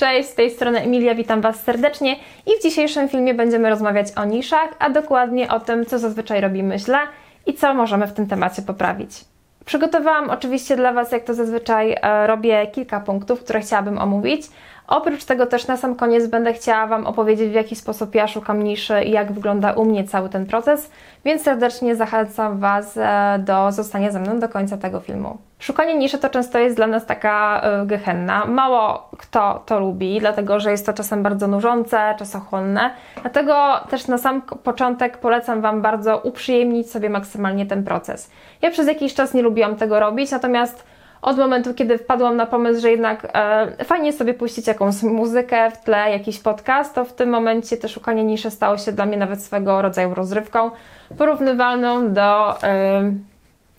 Cześć, z tej strony Emilia, witam Was serdecznie i w dzisiejszym filmie będziemy rozmawiać o niszach, a dokładnie o tym, co zazwyczaj robimy źle i co możemy w tym temacie poprawić. Przygotowałam oczywiście dla Was, jak to zazwyczaj e, robię, kilka punktów, które chciałabym omówić. Oprócz tego też na sam koniec będę chciała Wam opowiedzieć, w jaki sposób ja szukam niszy i jak wygląda u mnie cały ten proces, więc serdecznie zachęcam Was e, do zostania ze mną do końca tego filmu. Szukanie niszy to często jest dla nas taka y, gehenna. Mało kto to lubi, dlatego że jest to czasem bardzo nużące, czasochłonne. Dlatego też na sam początek polecam Wam bardzo uprzyjemnić sobie maksymalnie ten proces. Ja przez jakiś czas nie lubiłam tego robić, natomiast od momentu, kiedy wpadłam na pomysł, że jednak e, fajnie sobie puścić jakąś muzykę w tle, jakiś podcast, to w tym momencie to szukanie niszy stało się dla mnie nawet swego rodzaju rozrywką, porównywalną do e,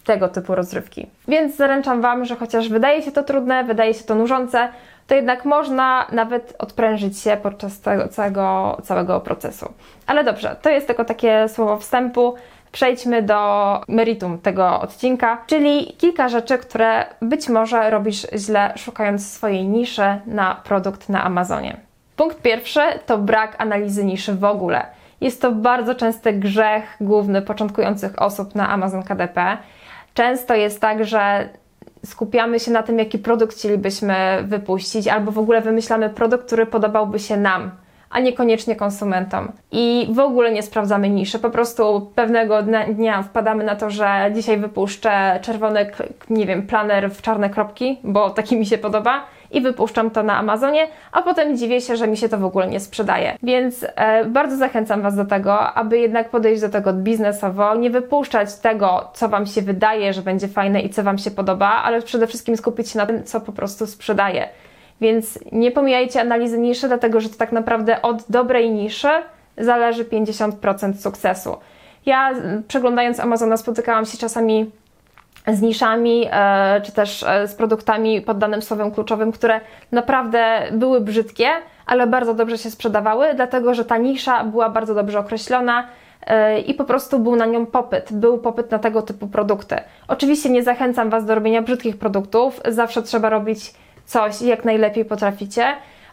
tego typu rozrywki. Więc zaręczam Wam, że chociaż wydaje się to trudne, wydaje się to nużące, to jednak można nawet odprężyć się podczas tego całego, całego procesu. Ale dobrze, to jest tylko takie słowo wstępu. Przejdźmy do meritum tego odcinka, czyli kilka rzeczy, które być może robisz źle, szukając swojej niszy na produkt na Amazonie. Punkt pierwszy to brak analizy niszy w ogóle. Jest to bardzo częsty grzech główny początkujących osób na Amazon KDP. Często jest tak, że skupiamy się na tym, jaki produkt chcielibyśmy wypuścić, albo w ogóle wymyślamy produkt, który podobałby się nam, a niekoniecznie konsumentom. I w ogóle nie sprawdzamy niszy. Po prostu pewnego dnia wpadamy na to, że dzisiaj wypuszczę czerwony, nie wiem, planer w czarne kropki, bo taki mi się podoba i wypuszczam to na Amazonie, a potem dziwię się, że mi się to w ogóle nie sprzedaje. Więc e, bardzo zachęcam Was do tego, aby jednak podejść do tego biznesowo, nie wypuszczać tego, co Wam się wydaje, że będzie fajne i co Wam się podoba, ale przede wszystkim skupić się na tym, co po prostu sprzedaje. Więc nie pomijajcie analizy niszy, dlatego że to tak naprawdę od dobrej niszy zależy 50% sukcesu. Ja przeglądając Amazona spotykałam się czasami z niszami, e, czy też e, z produktami pod danym słowem kluczowym, które naprawdę były brzydkie, ale bardzo dobrze się sprzedawały, dlatego że ta nisza była bardzo dobrze określona e, i po prostu był na nią popyt, był popyt na tego typu produkty. Oczywiście nie zachęcam Was do robienia brzydkich produktów, zawsze trzeba robić coś, jak najlepiej potraficie,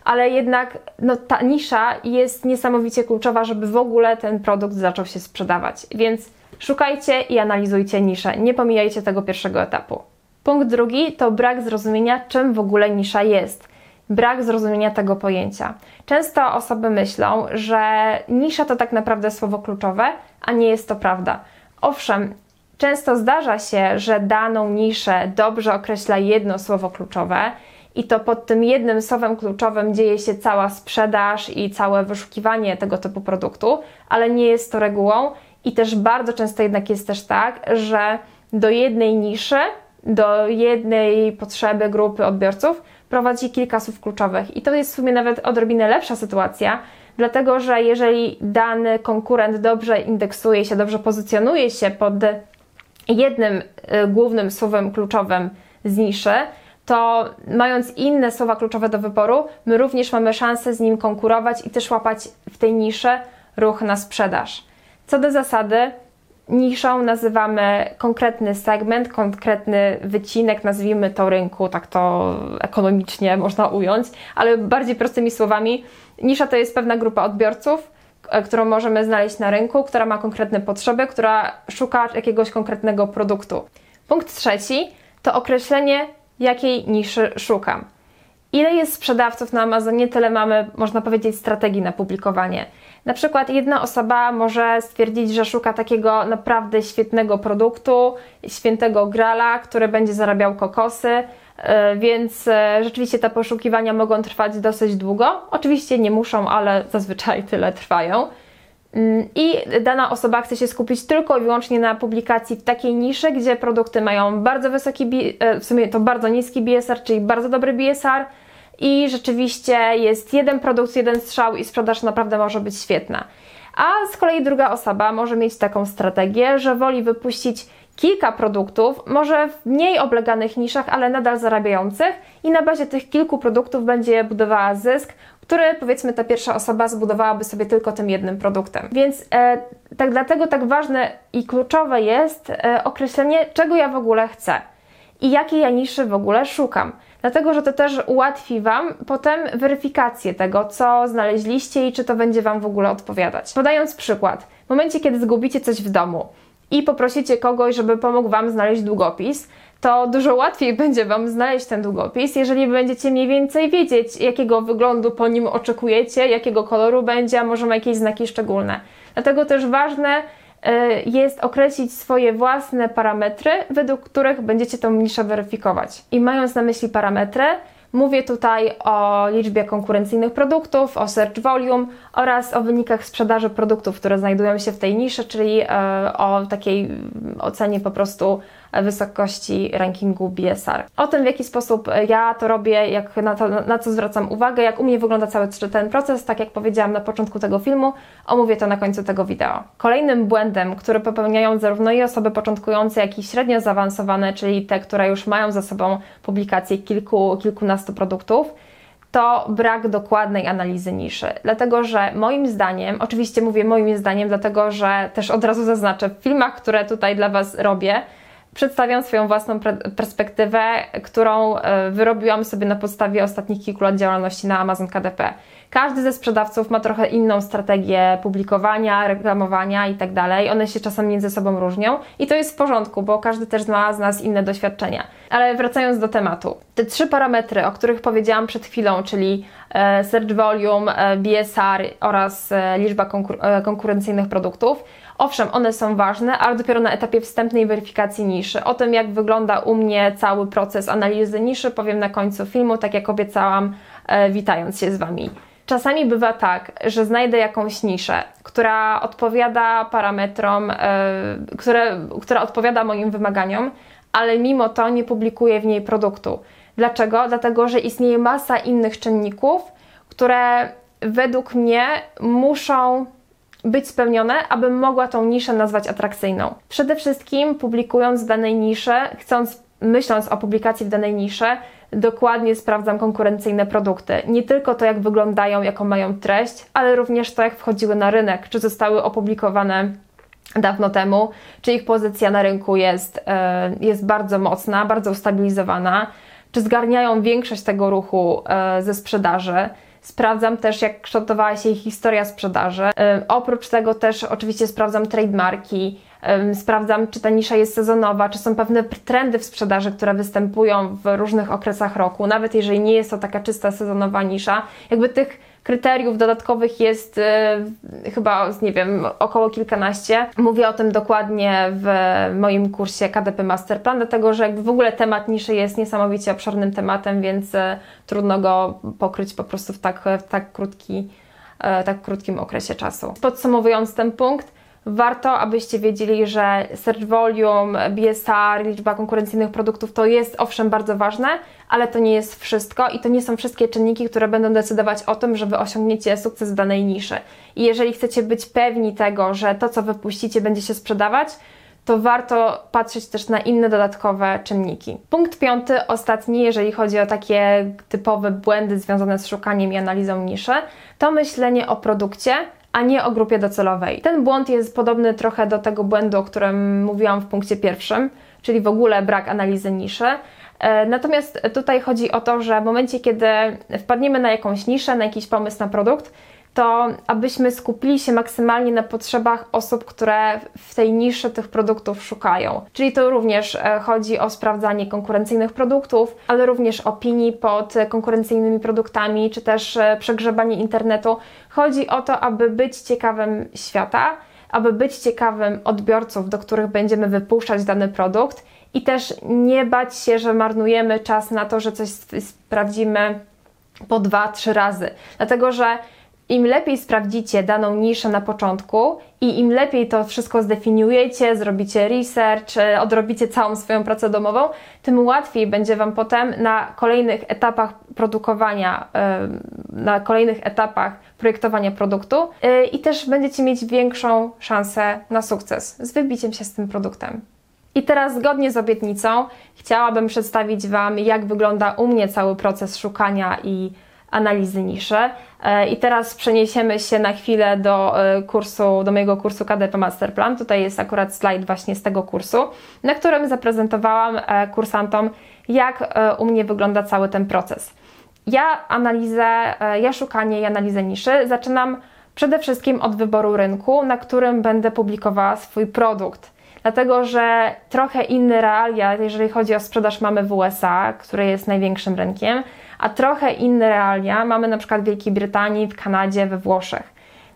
ale jednak no, ta nisza jest niesamowicie kluczowa, żeby w ogóle ten produkt zaczął się sprzedawać. Więc szukajcie i analizujcie niszę, nie pomijajcie tego pierwszego etapu. Punkt drugi to brak zrozumienia, czym w ogóle nisza jest. Brak zrozumienia tego pojęcia. Często osoby myślą, że nisza to tak naprawdę słowo kluczowe, a nie jest to prawda. Owszem, często zdarza się, że daną niszę dobrze określa jedno słowo kluczowe, i to pod tym jednym słowem kluczowym dzieje się cała sprzedaż i całe wyszukiwanie tego typu produktu, ale nie jest to regułą. I też bardzo często jednak jest też tak, że do jednej niszy, do jednej potrzeby grupy odbiorców prowadzi kilka słów kluczowych. I to jest w sumie nawet odrobinę lepsza sytuacja, dlatego że jeżeli dany konkurent dobrze indeksuje się, dobrze pozycjonuje się pod jednym y, głównym słowem kluczowym z niszy, to mając inne słowa kluczowe do wyboru, my również mamy szansę z nim konkurować i też łapać w tej niszy ruch na sprzedaż. Co do zasady, niszą nazywamy konkretny segment, konkretny wycinek, nazwijmy to rynku, tak to ekonomicznie można ująć, ale bardziej prostymi słowami, nisza to jest pewna grupa odbiorców, e, którą możemy znaleźć na rynku, która ma konkretne potrzeby, która szuka jakiegoś konkretnego produktu. Punkt trzeci to określenie jakiej niszy szukam. Ile jest sprzedawców na Amazonie, tyle mamy, można powiedzieć, strategii na publikowanie. Na przykład jedna osoba może stwierdzić, że szuka takiego naprawdę świetnego produktu, świętego grala, który będzie zarabiał kokosy, e, więc e, rzeczywiście te poszukiwania mogą trwać dosyć długo. Oczywiście nie muszą, ale zazwyczaj tyle trwają. I dana osoba chce się skupić tylko i wyłącznie na publikacji w takiej niszy, gdzie produkty mają bardzo wysoki, e, w sumie to bardzo niski BSR, czyli bardzo dobry BSR i rzeczywiście jest jeden produkt, jeden strzał i sprzedaż naprawdę może być świetna. A z kolei druga osoba może mieć taką strategię, że woli wypuścić kilka produktów, może w mniej obleganych niszach, ale nadal zarabiających i na bazie tych kilku produktów będzie budowała zysk, który powiedzmy ta pierwsza osoba zbudowałaby sobie tylko tym jednym produktem. Więc e, tak dlatego tak ważne i kluczowe jest e, określenie, czego ja w ogóle chcę i jakiej ja niszy w ogóle szukam. dlatego że to też ułatwi Wam potem weryfikację tego, co znaleźliście i czy to będzie Wam w ogóle odpowiadać. Podając przykład, w momencie, kiedy zgubicie coś w domu i poprosicie kogoś, żeby pomógł Wam znaleźć długopis, to dużo łatwiej będzie Wam znaleźć ten długopis, jeżeli będziecie mniej więcej wiedzieć, jakiego wyglądu po nim oczekujecie, jakiego koloru będzie, a może ma jakieś znaki szczególne. Dlatego też ważne e, jest określić swoje własne parametry, według których będziecie tą niszę weryfikować. I mając na myśli parametry, Mówię tutaj o liczbie konkurencyjnych produktów, o search volume oraz o wynikach sprzedaży produktów, które znajdują się w tej niszy, czyli e, o takiej ocenie po prostu wysokości rankingu BSR. O tym, w jaki sposób ja to robię, jak na, to, na co zwracam uwagę, jak u mnie wygląda cały ten proces, tak jak powiedziałam na początku tego filmu, omówię to na końcu tego wideo. Kolejnym błędem, który popełniają zarówno i osoby początkujące, jak i średnio zaawansowane, czyli te, które już mają za sobą publikację kilku, kilkunastu produktów, to brak dokładnej analizy niszy. Dlatego, że moim zdaniem, oczywiście mówię moim zdaniem, dlatego że też od razu zaznaczę, w filmach, które tutaj dla Was robię, przedstawiam swoją własną perspektywę, którą e, wyrobiłam sobie na podstawie ostatnich kilku lat działalności na Amazon KDP. Każdy ze sprzedawców ma trochę inną strategię publikowania, reklamowania i tak. One się czasem między sobą różnią i to jest w porządku, bo każdy też ma z nas inne doświadczenia. Ale wracając do tematu. Te trzy parametry, o których powiedziałam przed chwilą, czyli e, search volume, e, BSR oraz liczba konkur konkurencyjnych produktów, Owszem, one są ważne, ale dopiero na etapie wstępnej weryfikacji niszy. O tym, jak wygląda u mnie cały proces analizy niszy, powiem na końcu filmu, tak jak obiecałam, e, witając się z Wami. Czasami bywa tak, że znajdę jakąś niszę, która odpowiada parametrom, e, które, która odpowiada moim wymaganiom, ale mimo to nie publikuję w niej produktu. Dlaczego? Dlatego, że istnieje masa innych czynników, które według mnie muszą być spełnione, abym mogła tą niszę nazwać atrakcyjną. Przede wszystkim publikując w danej niszy, chcąc, myśląc o publikacji w danej niszy, dokładnie sprawdzam konkurencyjne produkty. Nie tylko to, jak wyglądają, jaką mają treść, ale również to, jak wchodziły na rynek, czy zostały opublikowane dawno temu, czy ich pozycja na rynku jest, e, jest bardzo mocna, bardzo ustabilizowana, czy zgarniają większość tego ruchu e, ze sprzedaży. Sprawdzam też, jak kształtowała się ich historia sprzedaży. Oprócz tego też oczywiście sprawdzam trademarki, sprawdzam, czy ta nisza jest sezonowa, czy są pewne trendy w sprzedaży, które występują w różnych okresach roku, nawet jeżeli nie jest to taka czysta sezonowa nisza. Jakby tych kryteriów dodatkowych jest y, chyba, nie wiem, około kilkanaście. Mówię o tym dokładnie w moim kursie KDP Masterplan, dlatego że jakby w ogóle temat niszy jest niesamowicie obszernym tematem, więc y, trudno go pokryć po prostu w tak, w tak, krótki, y, tak krótkim okresie czasu. Podsumowując ten punkt, warto, abyście wiedzieli, że search volume, BSR, liczba konkurencyjnych produktów to jest owszem bardzo ważne, ale to nie jest wszystko i to nie są wszystkie czynniki, które będą decydować o tym, że Wy osiągniecie sukces w danej niszy. I jeżeli chcecie być pewni tego, że to, co wypuścicie, będzie się sprzedawać, to warto patrzeć też na inne dodatkowe czynniki. Punkt piąty, ostatni, jeżeli chodzi o takie typowe błędy związane z szukaniem i analizą niszy, to myślenie o produkcie, a nie o grupie docelowej. Ten błąd jest podobny trochę do tego błędu, o którym mówiłam w punkcie pierwszym, czyli w ogóle brak analizy niszy. E, natomiast tutaj chodzi o to, że w momencie, kiedy wpadniemy na jakąś niszę, na jakiś pomysł na produkt, to abyśmy skupili się maksymalnie na potrzebach osób, które w tej niszy tych produktów szukają. Czyli to również e, chodzi o sprawdzanie konkurencyjnych produktów, ale również opinii pod konkurencyjnymi produktami, czy też e, przegrzebanie internetu. Chodzi o to, aby być ciekawym świata, aby być ciekawym odbiorców, do których będziemy wypuszczać dany produkt i też nie bać się, że marnujemy czas na to, że coś sprawdzimy po dwa, trzy razy. Dlatego, że im lepiej sprawdzicie daną niszę na początku i im lepiej to wszystko zdefiniujecie, zrobicie research, odrobicie całą swoją pracę domową, tym łatwiej będzie Wam potem na kolejnych etapach produkowania, na kolejnych etapach projektowania produktu y, i też będziecie mieć większą szansę na sukces z wybiciem się z tym produktem. I teraz zgodnie z obietnicą chciałabym przedstawić Wam, jak wygląda u mnie cały proces szukania i analizy niszy. E, I teraz przeniesiemy się na chwilę do e, kursu, do mojego kursu KDP Masterplan. Tutaj jest akurat slajd właśnie z tego kursu, na którym zaprezentowałam e, kursantom, jak u mnie wygląda cały ten proces. Ja analizę, ja szukanie i analizę niszy zaczynam przede wszystkim od wyboru rynku, na którym będę publikowała swój produkt. Dlatego, że trochę inne realia, jeżeli chodzi o sprzedaż, mamy w USA, który jest największym rynkiem, a trochę inne realia mamy na przykład w Wielkiej Brytanii, w Kanadzie, we Włoszech.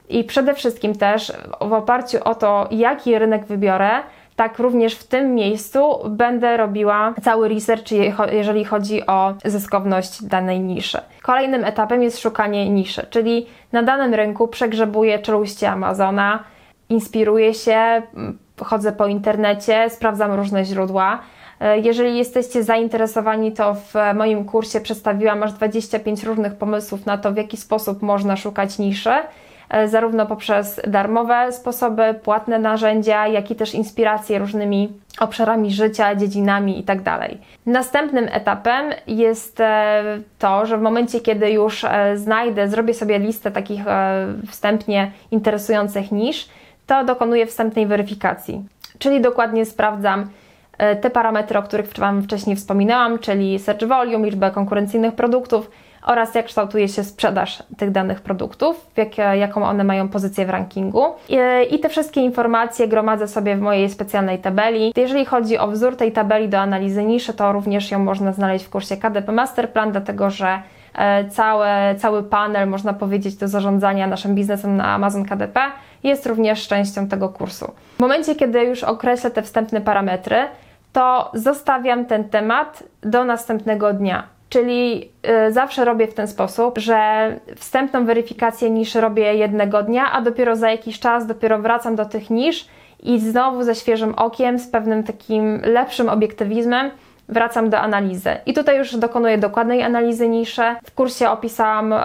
I przede wszystkim też w oparciu o to, jaki rynek wybiorę, tak również w tym miejscu będę robiła cały research, jeżeli chodzi o zyskowność danej niszy. Kolejnym etapem jest szukanie niszy, czyli na danym rynku przegrzebuję czeluście Amazona, inspiruję się, chodzę po internecie, sprawdzam różne źródła. E, jeżeli jesteście zainteresowani, to w moim kursie przedstawiłam aż 25 różnych pomysłów na to, w jaki sposób można szukać niszy, e, zarówno poprzez darmowe sposoby, płatne narzędzia, jak i też inspiracje różnymi obszarami życia, dziedzinami itd. Tak Następnym etapem jest e, to, że w momencie, kiedy już znajdę, zrobię sobie listę takich wstępnie interesujących nisz, to dokonuję wstępnej weryfikacji. Czyli dokładnie sprawdzam e, te parametry, o których Wam wcześniej wspominałam, czyli search volume, liczbę konkurencyjnych produktów oraz jak kształtuje się sprzedaż tych danych produktów, jak, jaką one mają pozycję w rankingu. I, I, te wszystkie informacje gromadzę sobie w mojej specjalnej tabeli. Jeżeli chodzi o wzór tej tabeli do analizy niszy, to również ją można znaleźć w kursie KDP Masterplan, dlatego że e, cały, cały panel, można powiedzieć, do zarządzania naszym biznesem na Amazon KDP jest również częścią tego kursu. W momencie, kiedy już określę te wstępne parametry, to zostawiam ten temat do następnego dnia. Czyli y, zawsze robię w ten sposób, że wstępną weryfikację niż robię jednego dnia, a dopiero za jakiś czas dopiero wracam do tych nisz i znowu ze świeżym okiem, z pewnym takim lepszym obiektywizmem wracam do analizy. I tutaj już dokonuję dokładnej analizy niszy. W kursie opisałam e,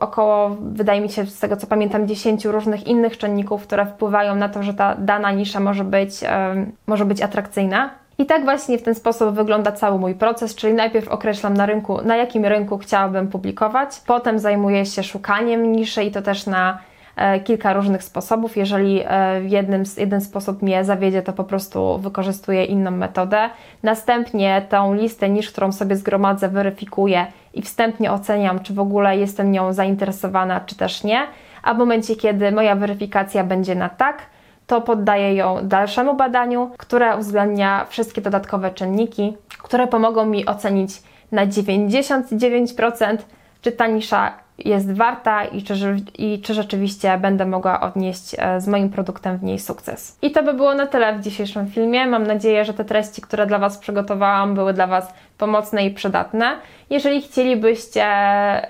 około, wydaje mi się, z tego co pamiętam, 10 różnych innych czynników, które wpływają na to, że ta dana nisza może być, e, może być atrakcyjna. I tak właśnie w ten sposób wygląda cały mój proces, czyli najpierw określam na rynku, na jakim rynku chciałabym publikować, potem zajmuję się szukaniem niszy i to też na kilka różnych sposobów. Jeżeli e, jednym, jeden sposób mnie zawiedzie, to po prostu wykorzystuję inną metodę. Następnie tą listę niż, którą sobie zgromadzę, weryfikuję i wstępnie oceniam, czy w ogóle jestem nią zainteresowana, czy też nie. A w momencie, kiedy moja weryfikacja będzie na tak, to poddaję ją dalszemu badaniu, które uwzględnia wszystkie dodatkowe czynniki, które pomogą mi ocenić na 99%, czy ta nisza jest warta i czy, i czy rzeczywiście będę mogła odnieść e, z moim produktem w niej sukces. I to by było na tyle w dzisiejszym filmie. Mam nadzieję, że te treści, które dla Was przygotowałam, były dla Was pomocne i przydatne. Jeżeli chcielibyście,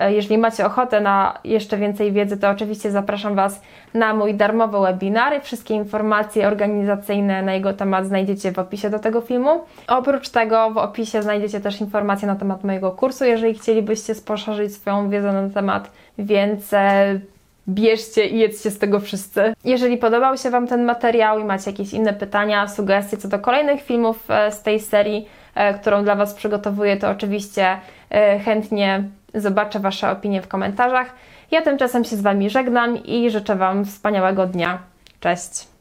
e, jeżeli macie ochotę na jeszcze więcej wiedzy, to oczywiście zapraszam Was na mój darmowy webinar. Wszystkie informacje organizacyjne na jego temat znajdziecie w opisie do tego filmu. Oprócz tego w opisie znajdziecie też informacje na temat mojego kursu, jeżeli chcielibyście poszerzyć swoją wiedzę na temat, więc e, bierzcie i jedzcie z tego wszyscy. Jeżeli podobał się Wam ten materiał i macie jakieś inne pytania, sugestie co do kolejnych filmów e, z tej serii, którą dla Was przygotowuję, to oczywiście e, chętnie zobaczę Wasze opinie w komentarzach. Ja tymczasem się z Wami żegnam i życzę Wam wspaniałego dnia. Cześć!